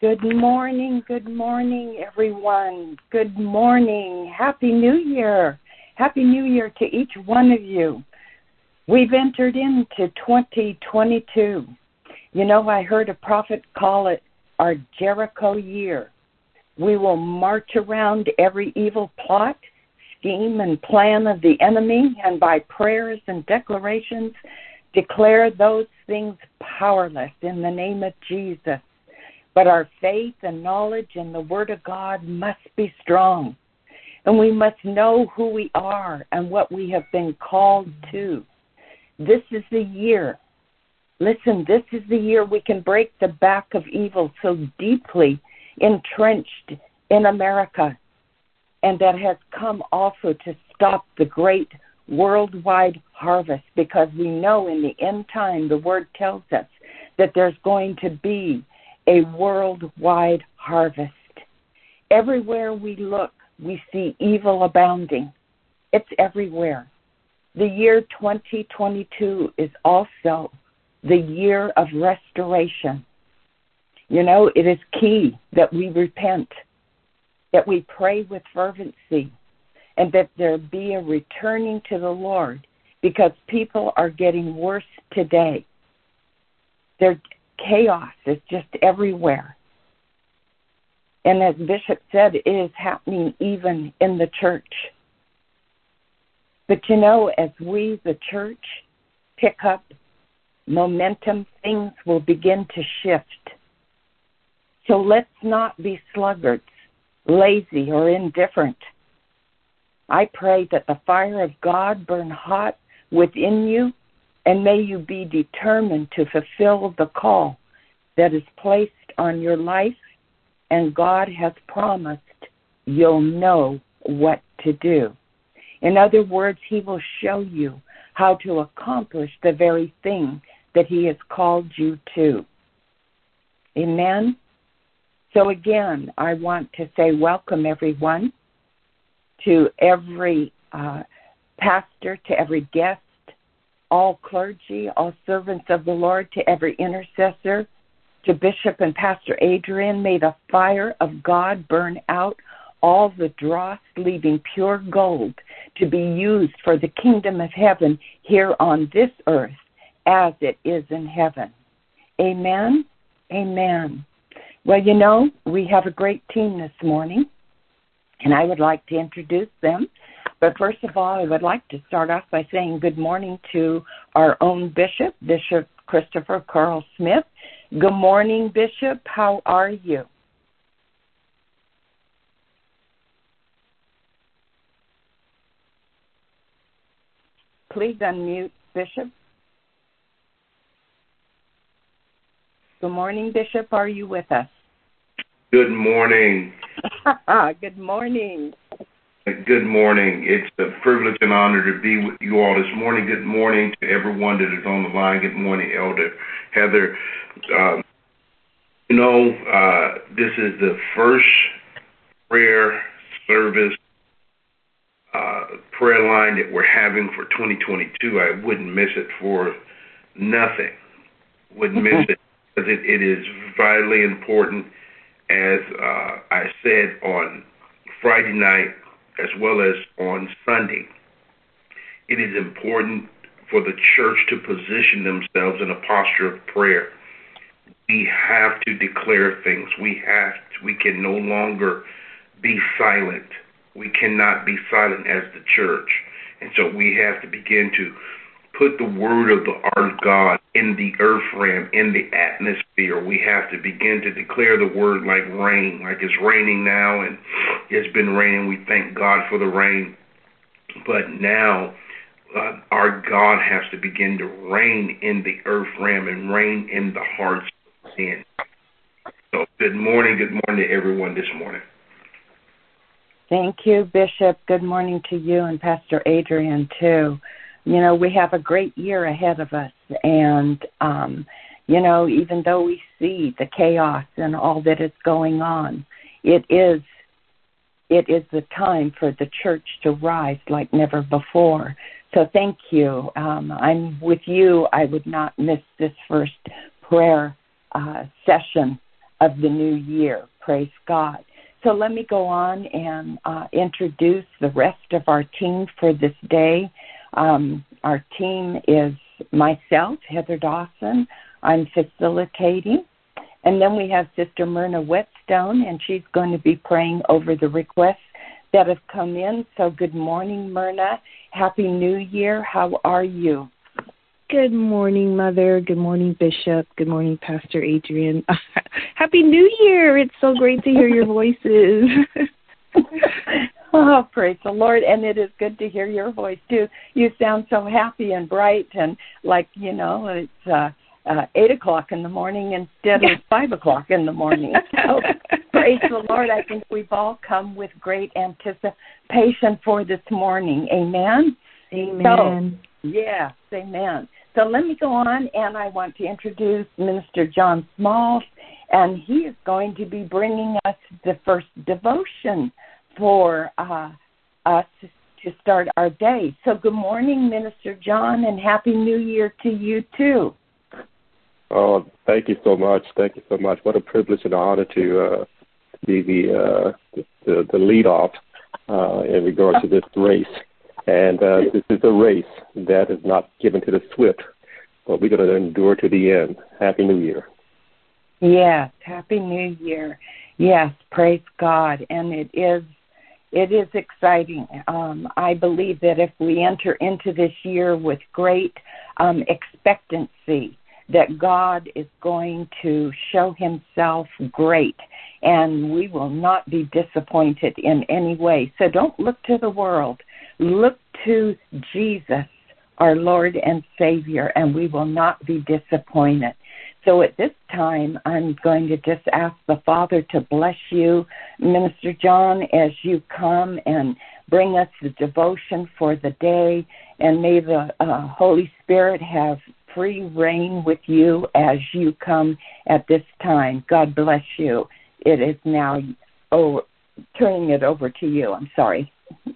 Good morning, good morning, everyone. Good morning. Happy New Year. Happy New Year to each one of you. We've entered into 2022. You know, I heard a prophet call it our Jericho year. We will march around every evil plot, scheme, and plan of the enemy, and by prayers and declarations, declare those things powerless in the name of Jesus. But our faith and knowledge in the Word of God must be strong. And we must know who we are and what we have been called to. This is the year. Listen, this is the year we can break the back of evil so deeply entrenched in America and that has come also to stop the great worldwide harvest because we know in the end time the word tells us that there's going to be a worldwide harvest. Everywhere we look, we see evil abounding. It's everywhere. The year 2022 is also the year of restoration. You know, it is key that we repent, that we pray with fervency, and that there be a returning to the Lord because people are getting worse today. They're chaos is just everywhere. And as Bishop said, it is happening even in the church. But you know, as we, the church, pick up momentum, things will begin to shift. So let's not be sluggards, lazy, or indifferent. I pray that the fire of God burn hot within you and may you be determined to fulfill the call that is placed on your life, and God has promised you'll know what to do. In other words, He will show you how to accomplish the very thing that He has called you to. Amen. So, again, I want to say welcome, everyone, to every uh, pastor, to every guest all clergy, all servants of the Lord, to every intercessor, to Bishop and Pastor Adrian. May the fire of God burn out all the dross, leaving pure gold to be used for the kingdom of heaven here on this earth as it is in heaven. Amen. Amen. Well, you know, we have a great team this morning, and I would like to introduce them. But first of all, I would like to start off by saying good morning to our own bishop, Bishop Christopher Carl Smith. Good morning, Bishop. How are you? Please unmute, Bishop. Good morning, Bishop. Are you with us? Good morning. Good morning. Good morning. It's a privilege and honor to be with you all this morning. Good morning to everyone that is on the line. Good morning, Elder Heather. Um, you know, uh, this is the first prayer service uh, prayer line that we're having for 2022. I wouldn't miss it for nothing. Wouldn't miss it because it, it is vitally important. As uh, I said on Friday night, as well as on Sunday. It is important for the church to position themselves in a posture of prayer. We have to declare things. We have to, we can no longer be silent. We cannot be silent as the church. And so we have to begin to put the word of the art of God in the earth realm, in the atmosphere. We have to begin to declare the word like rain, like it's raining now and it's been raining. We thank God for the rain. But now uh, our God has to begin to reign in the earth realm and reign in the hearts of men. So good morning, good morning to everyone this morning. Thank you, Bishop. Good morning to you and Pastor Adrian, too you know, we have a great year ahead of us. And, um, you know, even though we see the chaos and all that is going on, it is it is the time for the church to rise like never before. So thank you. Um, I'm with you. I would not miss this first prayer uh, session of the new year. Praise God. So let me go on and uh, introduce the rest of our team for this day. Um, our team is myself, Heather Dawson. I'm facilitating. And then we have Sister Myrna Whetstone, and she's going to be praying over the requests that have come in. So good morning, Myrna. Happy New Year. How are you? Good morning, Mother. Good morning, Bishop. Good morning, Pastor Adrian. Happy New Year. It's so great to hear your voices. oh, praise the Lord. And it is good to hear your voice, too. You sound so happy and bright and like, you know, it's uh, uh, 8 o'clock in the morning instead of 5 o'clock in the morning. So, praise the Lord. I think we've all come with great anticipation for this morning. Amen. Amen. So, yes, amen. So let me go on, and I want to introduce Minister John Smalls, and he is going to be bringing us the first devotion for uh, us to start our day. So good morning, Minister John, and Happy New Year to you too. Oh, thank you so much. Thank you so much. What a privilege and honor to uh, be the, uh, the the lead off uh, in regards to this race. And uh, this is a race that is not given to the swift, but we're going to endure to the end. Happy New Year. Yes, Happy New Year. Yes, praise God. And it is it is exciting. Um, I believe that if we enter into this year with great um, expectancy, that God is going to show Himself great, and we will not be disappointed in any way. So don't look to the world. Look to Jesus, our Lord and Savior, and we will not be disappointed. So at this time, I'm going to just ask the Father to bless you, Minister John, as you come and bring us the devotion for the day. And may the uh, Holy Spirit have free rein with you as you come at this time. God bless you. It is now oh, turning it over to you. I'm sorry.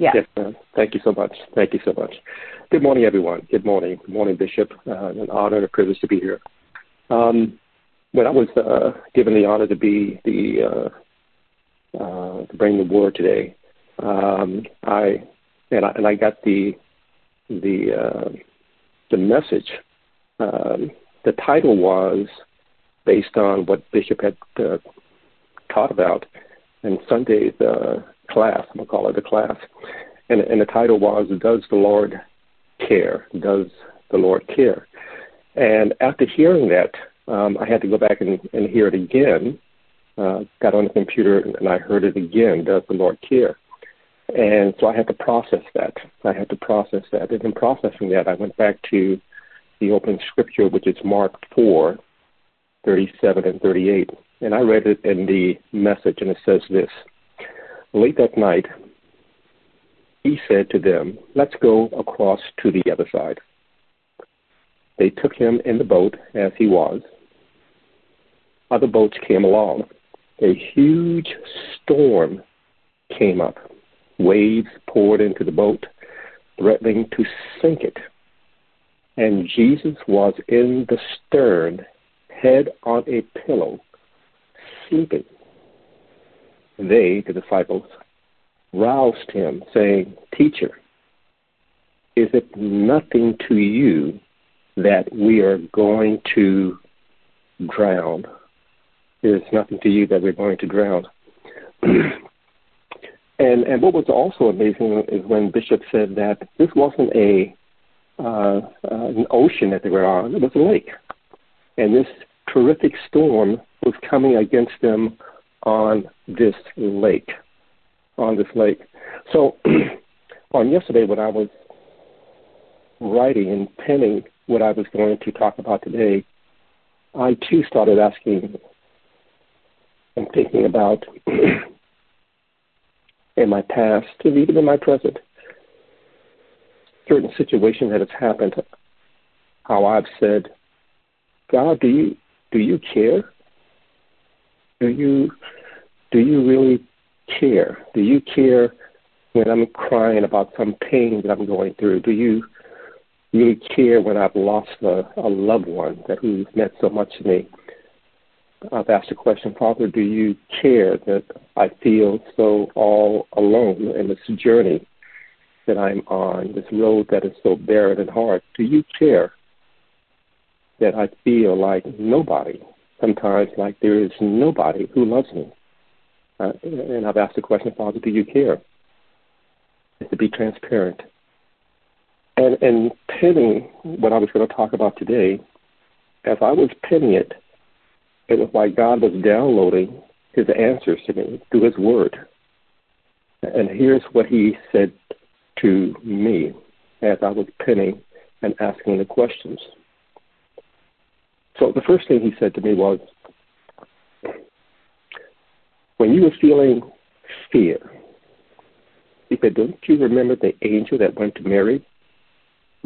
Yes. Yes, ma'am. Thank you so much. Thank you so much. Good morning, everyone. Good morning. Good morning, Bishop. Uh, an honor and a privilege to be here. Um, when I was uh, given the honor to be the uh, uh, to bring the word today, um, I and I got the the the message. Um, the title was based on what Bishop had taught about in Sunday's class. I'm gonna call it a class, and the title was "Does the Lord Care? Does the Lord Care?" And after hearing that, um, I had to go back and, and hear it again. Uh, got on the computer and I heard it again. Does the Lord care? And so I had to process that. I had to process that. And in processing that, I went back to the opening scripture, which is Mark 4, 37 and 38. And I read it in the message, and it says this Late that night, he said to them, Let's go across to the other side. They took him in the boat as he was. Other boats came along. A huge storm came up. Waves poured into the boat, threatening to sink it. And Jesus was in the stern, head on a pillow, sleeping. They, the disciples, roused him, saying, Teacher, is it nothing to you that we are going to drown? Is nothing to you that we're going to drown. and and what was also amazing is when Bishop said that this wasn't a uh, uh, an ocean that they were on; it was a lake, and this terrific storm was coming against them on this lake, on this lake. So on yesterday when I was writing and penning what I was going to talk about today, I too started asking and thinking about in my past and even in my present certain situation that has happened, how I've said, God, do you do you care? Do you do you really care? Do you care when I'm crying about some pain that I'm going through? Do you really care when I've lost a, a loved one that who's meant so much to me? I've asked the question, Father, do you care that I feel so all alone in this journey that I'm on, this road that is so barren and hard? Do you care that I feel like nobody, sometimes like there is nobody who loves me? Uh, and I've asked the question, Father, do you care? Is to be transparent. And, and penning what I was going to talk about today, as I was pinning it, it was like God was downloading his answers to me through his word. And here's what he said to me as I was pinning and asking the questions. So the first thing he said to me was, when you were feeling fear, he said, Don't you remember the angel that went to Mary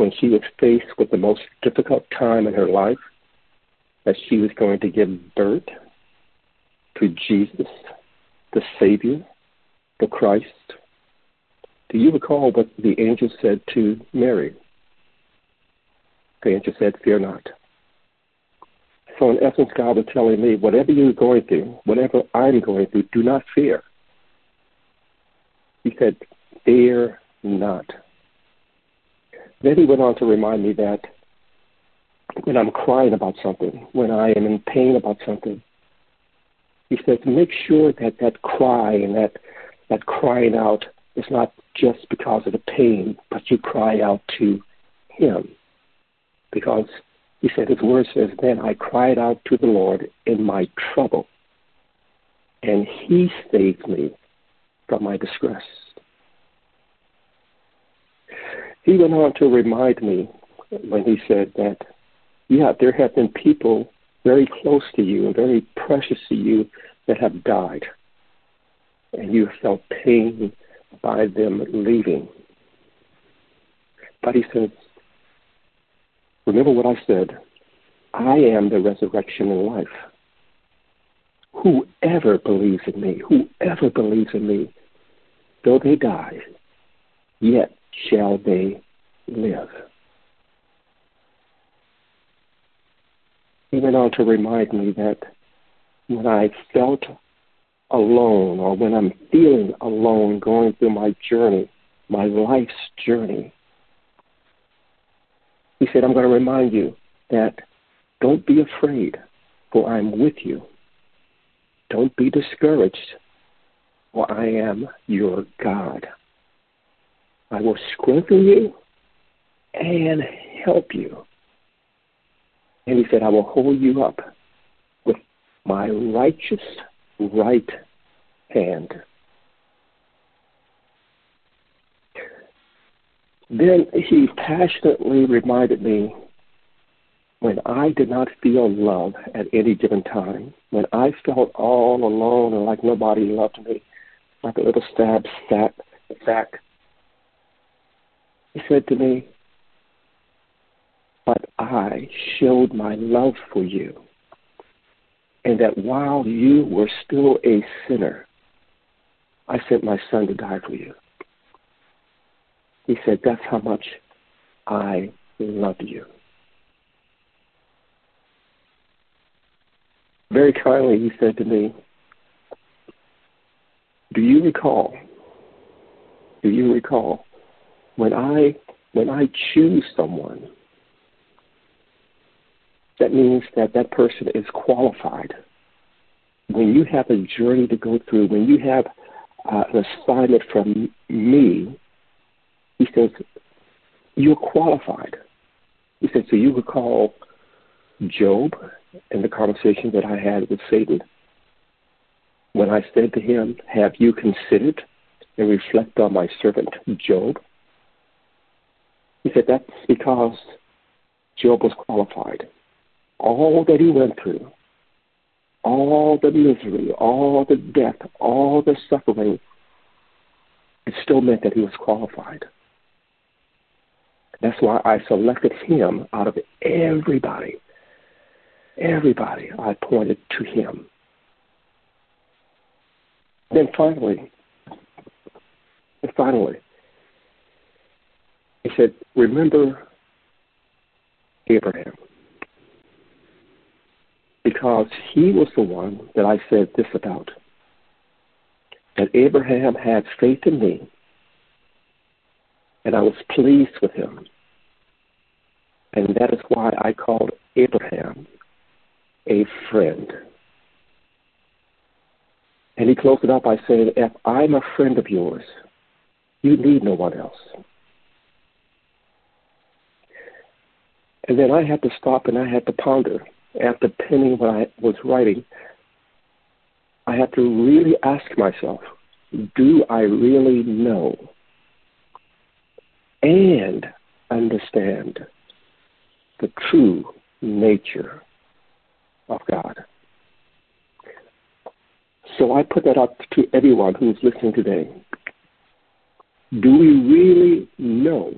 when she was faced with the most difficult time in her life? That she was going to give birth to Jesus, the Savior, the Christ. Do you recall what the angel said to Mary? The angel said, Fear not. So, in essence, God was telling me, whatever you're going through, whatever I'm going through, do not fear. He said, Fear not. Then he went on to remind me that when I'm crying about something, when I am in pain about something, he says, make sure that that cry and that, that crying out is not just because of the pain, but you cry out to him. Because he said, his word says, then I cried out to the Lord in my trouble, and he saved me from my distress. He went on to remind me when he said that, yeah, there have been people very close to you and very precious to you that have died, and you felt pain by them leaving. But he says, remember what I said, I am the resurrection and life. Whoever believes in me, whoever believes in me, though they die, yet shall they live. He went on to remind me that when I felt alone or when I'm feeling alone going through my journey, my life's journey, he said, I'm going to remind you that don't be afraid, for I'm with you. Don't be discouraged, for I am your God. I will strengthen you and help you. And he said, I will hold you up with my righteous right hand. Then he passionately reminded me when I did not feel love at any given time, when I felt all alone and like nobody loved me, like a little stab sack, sack he said to me, But I showed my love for you, and that while you were still a sinner, I sent my son to die for you. He said, That's how much I love you. Very kindly, he said to me, Do you recall? Do you recall when I when I choose someone, that means that that person is qualified. When you have a journey to go through, when you have uh, an assignment from me, he says, you're qualified. He said, so you recall Job and the conversation that I had with Satan when I said to him, Have you considered and reflect on my servant Job? He said that's because Job was qualified. All that he went through, all the misery, all the death, all the suffering, it still meant that he was qualified. That's why I selected him out of everybody. Everybody, I pointed to him. Then finally, and finally, he said, Remember Abraham. Because he was the one that I said this about. That Abraham had faith in me, and I was pleased with him. And that is why I called Abraham a friend. And he closed it up by saying, If I'm a friend of yours, you need no one else. And then I had to stop and I had to ponder after penning what I was writing. I had to really ask myself, do I really know and understand the true nature of God? So I put that up to everyone who's listening today. Do we really know?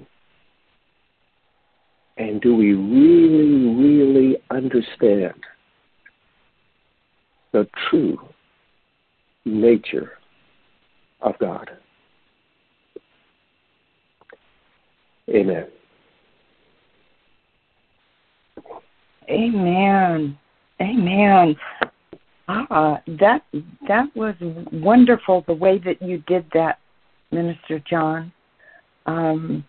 And do we really, really understand the true nature of God? Amen. Amen. Amen. Ah, that that was wonderful the way that you did that, Minister John. Um,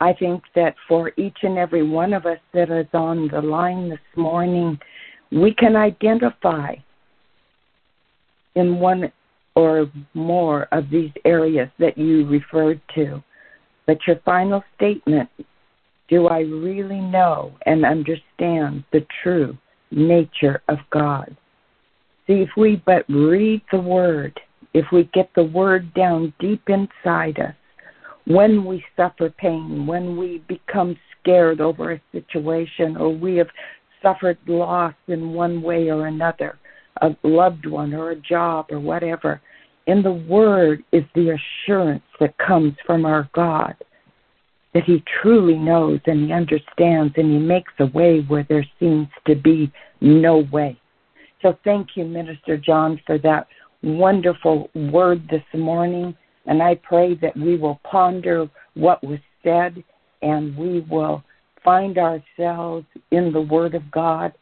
I think that for each and every one of us that is on the line this morning, we can identify in one or more of these areas that you referred to. But your final statement do I really know and understand the true nature of God? See, if we but read the Word, if we get the Word down deep inside us, when we suffer pain, when we become scared over a situation, or we have suffered loss in one way or another, a loved one or a job or whatever, in the Word is the assurance that comes from our God that He truly knows and He understands and He makes a way where there seems to be no way. So thank you, Minister John, for that wonderful word this morning. And I pray that we will ponder what was said and we will find ourselves in the Word of God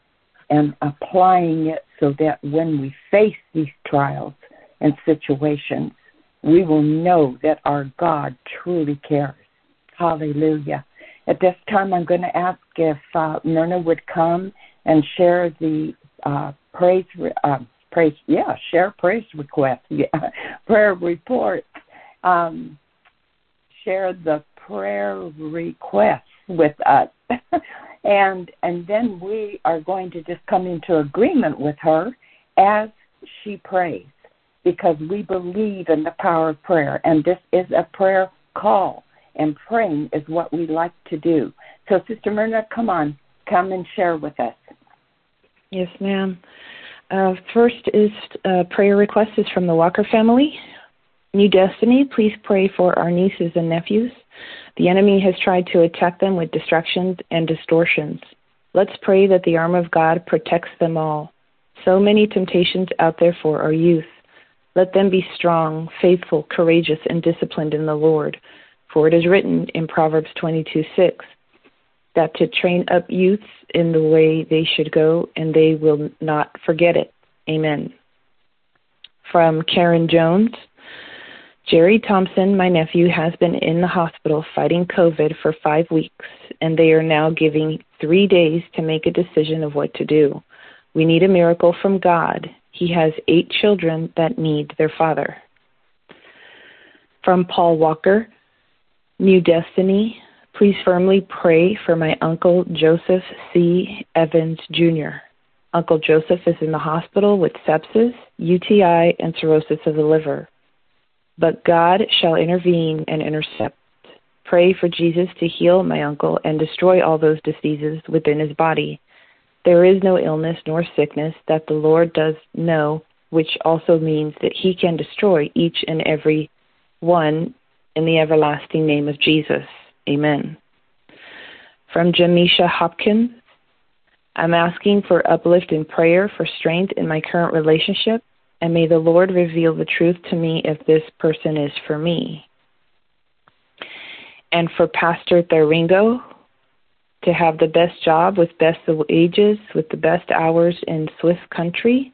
and applying it so that when we face these trials and situations, we will know that our God truly cares. Hallelujah. At this time, I'm going to ask if uh, Myrna would come and share the uh, praise, uh, praise, yeah, share praise request, yeah, prayer report. Um, share the prayer requests with us, and and then we are going to just come into agreement with her as she prays, because we believe in the power of prayer, and this is a prayer call, and praying is what we like to do. So, Sister Myrna, come on, come and share with us. Yes, ma'am. Uh, first is uh, prayer request is from the Walker family. New Destiny, please pray for our nieces and nephews. The enemy has tried to attack them with distractions and distortions. Let's pray that the arm of God protects them all. So many temptations out there for our youth. Let them be strong, faithful, courageous, and disciplined in the Lord. For it is written in Proverbs 22 6 that to train up youths in the way they should go, and they will not forget it. Amen. From Karen Jones Jerry Thompson, my nephew, has been in the hospital fighting COVID for five weeks, and they are now giving three days to make a decision of what to do. We need a miracle from God. He has eight children that need their father. From Paul Walker, New Destiny, Please firmly pray for my uncle Joseph C. Evans Jr. Uncle Joseph is in the hospital with sepsis, UTI, and cirrhosis of the liver. But God shall intervene and intercept. Pray for Jesus to heal my uncle and destroy all those diseases within his body. There is no illness nor sickness that the Lord does know, which also means that he can destroy each and every one in the everlasting name of Jesus. Amen. From Jamisha Hopkins, I'm asking for uplift in prayer for strength in my current relationship, and may the Lord reveal the truth to me if this person is for me. And for Pastor Thuringo, to have the best job with best wages, with the best hours in Swiss country,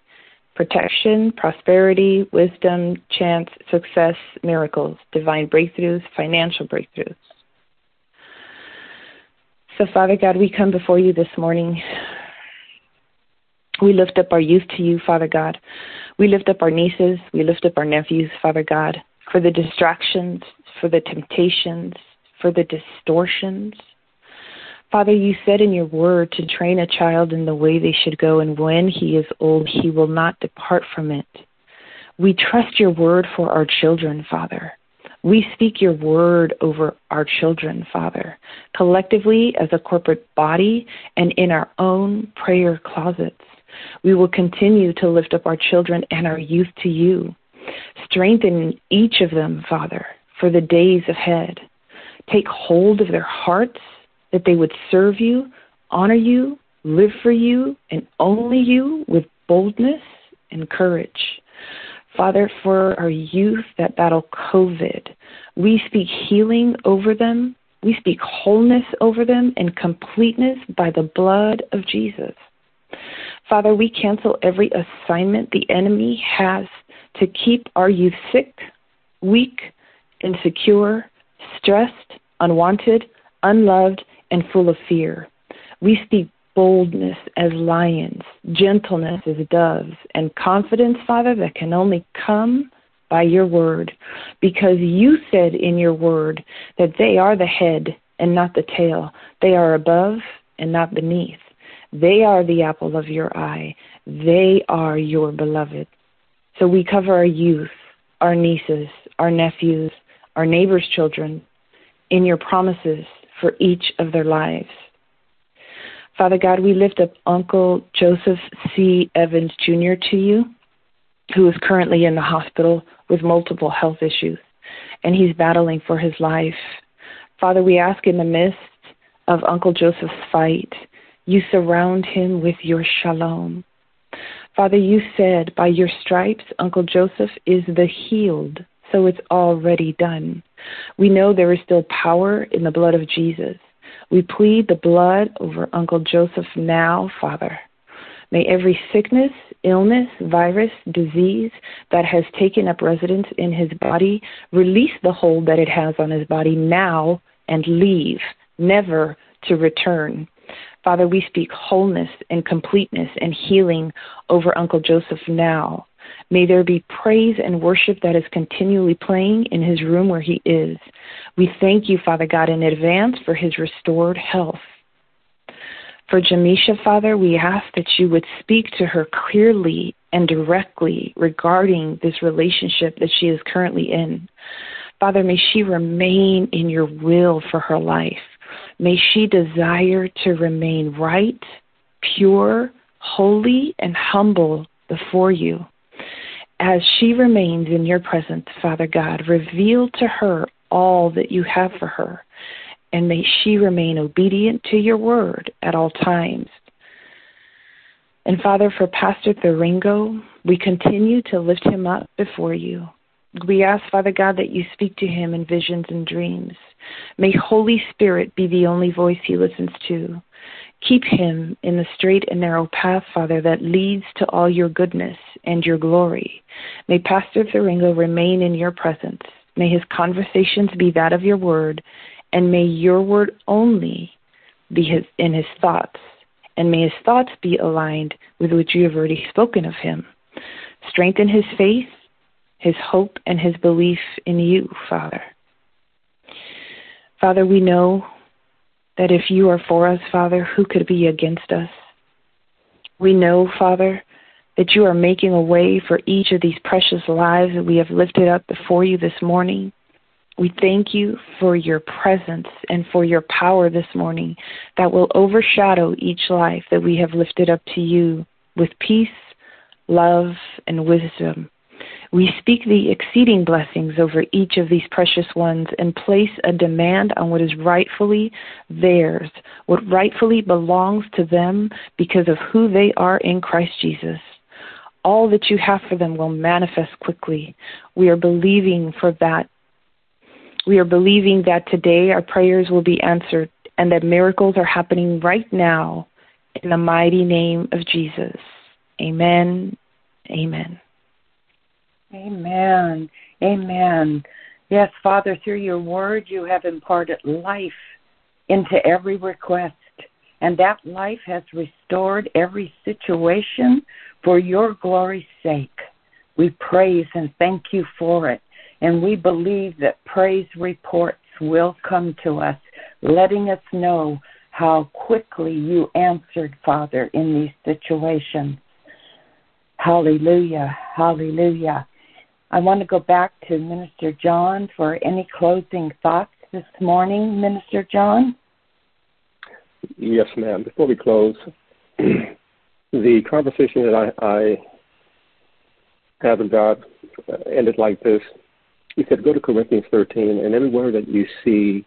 protection, prosperity, wisdom, chance, success, miracles, divine breakthroughs, financial breakthroughs. So, Father God, we come before you this morning. We lift up our youth to you, Father God. We lift up our nieces. We lift up our nephews, Father God, for the distractions, for the temptations, for the distortions. Father, you said in your word to train a child in the way they should go, and when he is old, he will not depart from it. We trust your word for our children, Father. We speak your word over our children, Father, collectively as a corporate body and in our own prayer closets. We will continue to lift up our children and our youth to you. Strengthen each of them, Father, for the days ahead. Take hold of their hearts that they would serve you, honor you, live for you, and only you with boldness and courage. Father, for our youth that battle COVID, we speak healing over them. We speak wholeness over them and completeness by the blood of Jesus. Father, we cancel every assignment the enemy has to keep our youth sick, weak, insecure, stressed, unwanted, unloved, and full of fear. We speak boldness as lions, gentleness as doves, and confidence, Father, that can only come by your word, because you said in your word that they are the head and not the tail. They are above and not beneath. They are the apple of your eye. They are your beloved. So we cover our youth, our nieces, our nephews, our neighbors' children in your promises for each of their lives. Father God, we lift up Uncle Joseph C. Evans Jr. to you, who is currently in the hospital with multiple health issues, and he's battling for his life. Father, we ask in the midst of Uncle Joseph's fight, you surround him with your shalom. Father, you said, by your stripes, Uncle Joseph is the healed, so it's already done. We know there is still power in the blood of Jesus. We plead the blood over Uncle Joseph now, Father. May every sickness, illness, virus, disease that has taken up residence in his body release the hold that it has on his body now and leave, never to return. Father, we speak wholeness and completeness and healing over Uncle Joseph now. May there be praise and worship that is continually playing in his room where he is. We thank you, Father God, in advance for his restored health. For Jamisha, Father, we ask that you would speak to her clearly and directly regarding this relationship that she is currently in. Father, may she remain in your will for her life. May she desire to remain right, pure, holy, and humble before you as she remains in your presence, Father God, reveal to her all that you have for her, and may she remain obedient to your word at all times. And Father, for Pastor Thuringo, we continue to lift him up before you. We ask, Father God, that you speak to him in visions and dreams. May Holy Spirit be the only voice he listens to. Keep him in the straight and narrow path, Father, that leads to all your goodness and your glory. May Pastor Thuringo remain in your presence. May his conversations be that of your word, and may your word only be his, in his thoughts, and may his thoughts be aligned with what you have already spoken of him. Strengthen his faith, his hope, and his belief in you, Father. Father, we know that if you are for us, Father, who could be against us? We know, Father, that you are making a way for each of these precious lives that we have lifted up before you this morning. We thank you for your presence and for your power this morning that will overshadow each life that we have lifted up to you with peace, love, and wisdom. We speak the exceeding blessings over each of these precious ones and place a demand on what is rightfully theirs, what rightfully belongs to them because of who they are in Christ Jesus. All that you have for them will manifest quickly. We are believing for that. We are believing that today our prayers will be answered and that miracles are happening right now in the mighty name of Jesus. Amen. Amen. Amen. Amen. Yes, Father, through your word, you have imparted life into every request, and that life has restored every situation for your glory's sake. We praise and thank you for it, and we believe that praise reports will come to us, letting us know how quickly you answered, Father, in these situations. Hallelujah. Hallelujah. I want to go back to Minister John for any closing thoughts this morning, Minister John. Yes, ma'am. Before we close, the conversation that I, I have with uh, God ended like this. He said, Go to Corinthians 13, and everywhere that you see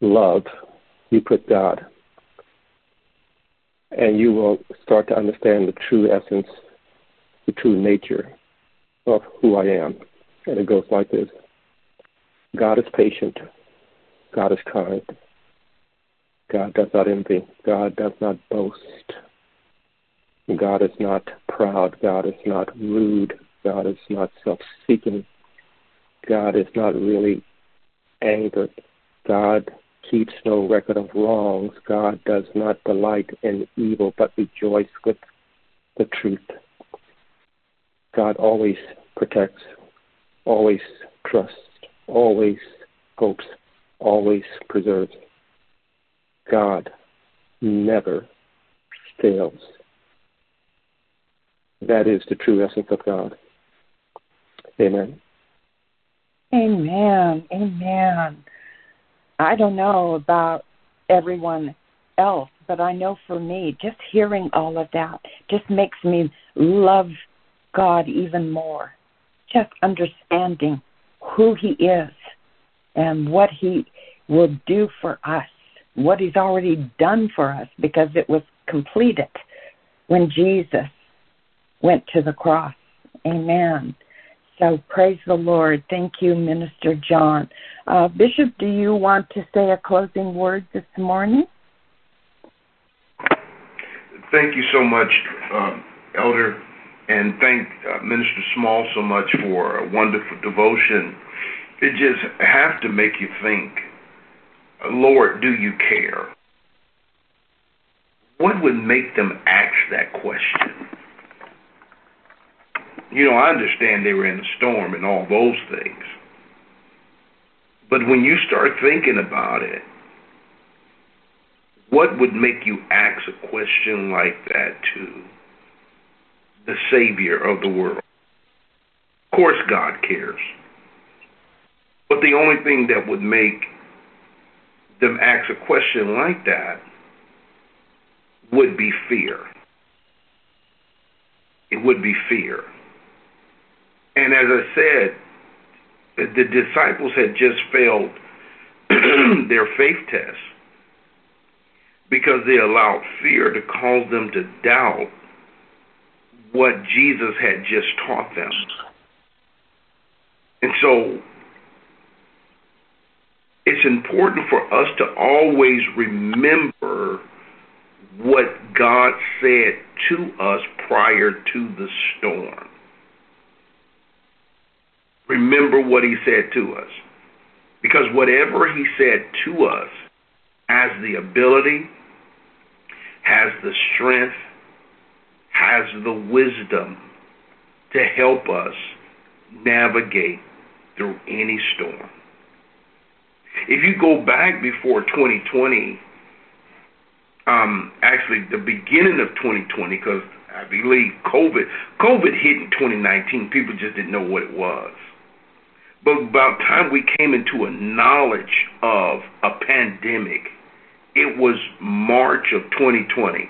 love, you put God. And you will start to understand the true essence, the true nature of who I am. And it goes like this God is patient, God is kind, God does not envy, God does not boast. God is not proud. God is not rude. God is not self seeking. God is not really angered. God keeps no record of wrongs. God does not delight in evil, but rejoice with the truth. God always protects, always trusts, always hopes, always preserves. God never fails. That is the true essence of God. Amen. Amen. Amen. I don't know about everyone else, but I know for me, just hearing all of that just makes me love God even more. Just understanding who He is and what He will do for us, what He's already done for us, because it was completed when Jesus went to the cross. Amen. So praise the Lord. Thank you, Minister John. Uh, Bishop, do you want to say a closing word this morning? Thank you so much, uh, Elder, and thank uh, Minister Small so much for a wonderful devotion. It just has to make you think, Lord, do you care? What would make them ask that question? You know, I understand they were in a storm and all those things. But when you start thinking about it, what would make you ask a question like that to the Savior of the world? Of course, God cares. But the only thing that would make them ask a question like that would be fear. It would be fear. And as I said, the disciples had just failed their faith test because they allowed fear to cause them to doubt what Jesus had just taught them. And so it's important for us to always remember what God said to us prior to the storm remember what he said to us. Because whatever he said to us has the ability, has the strength, has the wisdom to help us navigate through any storm. If you go back before 2020, um, actually the beginning of 2020, because I believe COVID, COVID hit in 2019. People just didn't know what it was. But about time we came into a knowledge of a pandemic, it was March of 2020.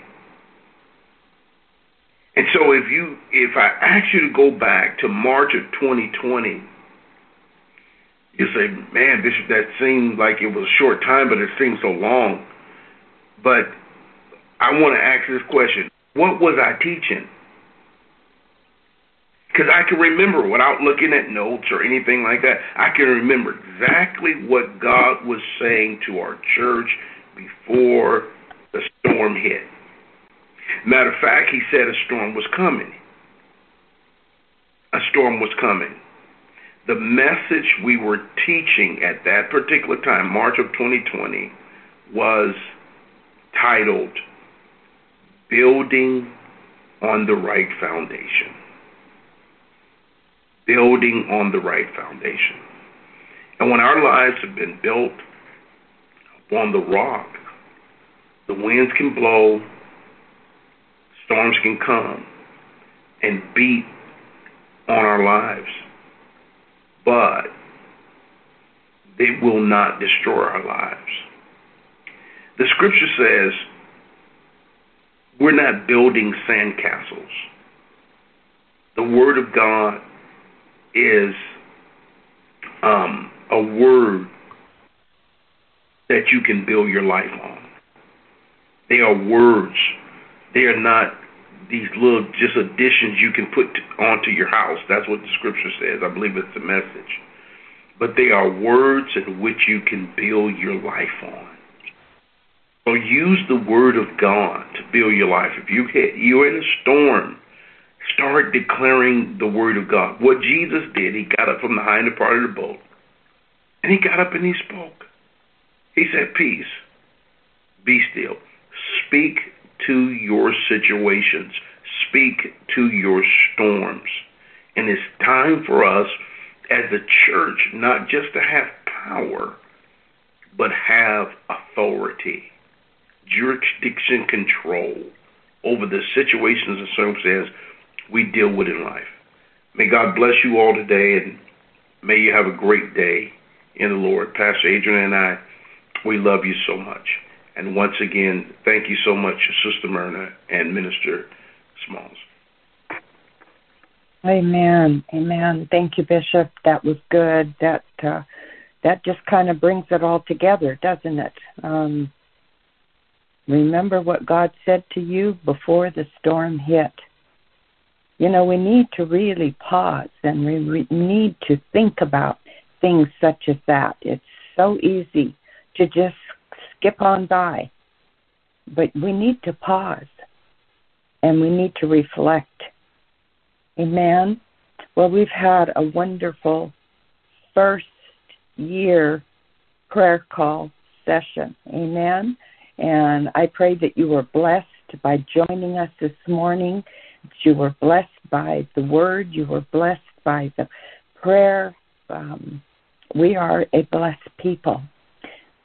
And so if you if I ask you to go back to March of 2020, you say, man, Bishop, that seemed like it was a short time, but it seems so long. But I want to ask this question. What was I teaching? Because I can remember without looking at notes or anything like that, I can remember exactly what God was saying to our church before the storm hit. Matter of fact, he said a storm was coming. A storm was coming. The message we were teaching at that particular time, March of 2020, was titled Building on the Right Foundation building on the right foundation. And when our lives have been built on the rock, the winds can blow, storms can come and beat on our lives, but they will not destroy our lives. The scripture says we're not building sandcastles. The Word of God is um, a word that you can build your life on. They are words. They are not these little just additions you can put onto your house. That's what the scripture says. I believe it's the message. But they are words in which you can build your life on. So use the word of God to build your life. If you hit, you're in a storm, Start declaring the word of God. What Jesus did, he got up from the hinder part of the boat and he got up and he spoke. He said, Peace, be still. Speak to your situations, speak to your storms. And it's time for us as a church not just to have power, but have authority, jurisdiction control over the situations and circumstances we deal with in life. May God bless you all today, and may you have a great day in the Lord. Pastor Adrian and I, we love you so much. And once again, thank you so much, Sister Myrna and Minister Smalls. Amen. Amen. Thank you, Bishop. That was good. That uh, that just kind of brings it all together, doesn't it? Um, remember what God said to you before the storm hit. You know, we need to really pause and we re- need to think about things such as that. It's so easy to just skip on by, but we need to pause and we need to reflect. Amen. Well, we've had a wonderful first year prayer call session. Amen. And I pray that you were blessed by joining us this morning That you were blessed by the word. You were blessed by the prayer. Um, we are a blessed people.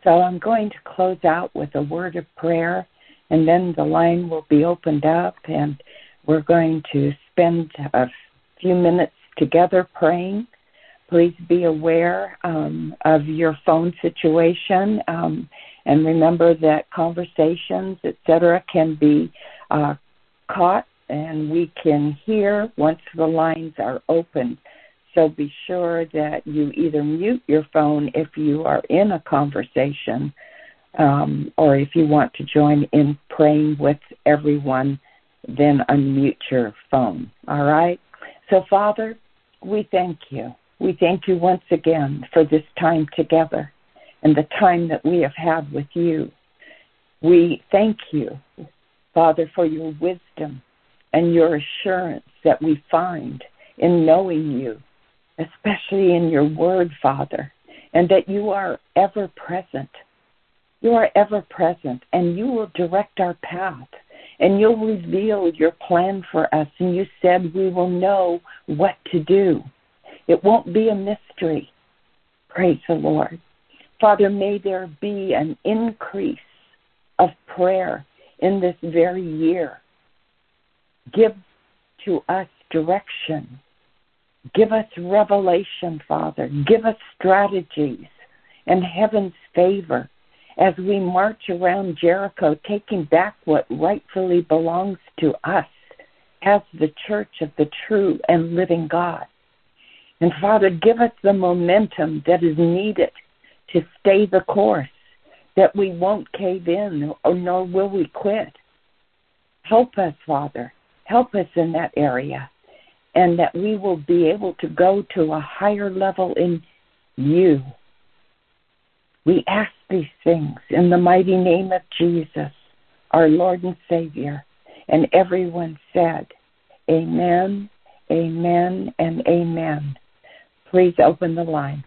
So I'm going to close out with a word of prayer, and then the line will be opened up, and we're going to spend a few minutes together praying. Please be aware um, of your phone situation, um, and remember that conversations, etc., can be uh, caught and we can hear once the lines are open. So be sure that you either mute your phone if you are in a conversation um, or if you want to join in praying with everyone, then unmute your phone. All right? So, Father, we thank you. We thank you once again for this time together and the time that we have had with you. We thank you, Father, for your wisdom and your assurance that we find in knowing you, especially in your word, Father, and that you are ever present. You are ever present, and you will direct our path, and you'll reveal your plan for us. And you said we will know what to do. It won't be a mystery. Praise the Lord. Father, may there be an increase of prayer in this very year Give to us direction. Give us revelation, Father. Give us strategies and heaven's favor as we march around Jericho, taking back what rightfully belongs to us as the church of the true and living God. And Father, give us the momentum that is needed to stay the course, that we won't cave in, nor will we quit. Help us, Father, Help us in that area. And that we will be able to go to a higher level in you. We ask these things in the mighty name of Jesus, our Lord and Savior. And everyone said, Amen, Amen, and Amen. Please open the line.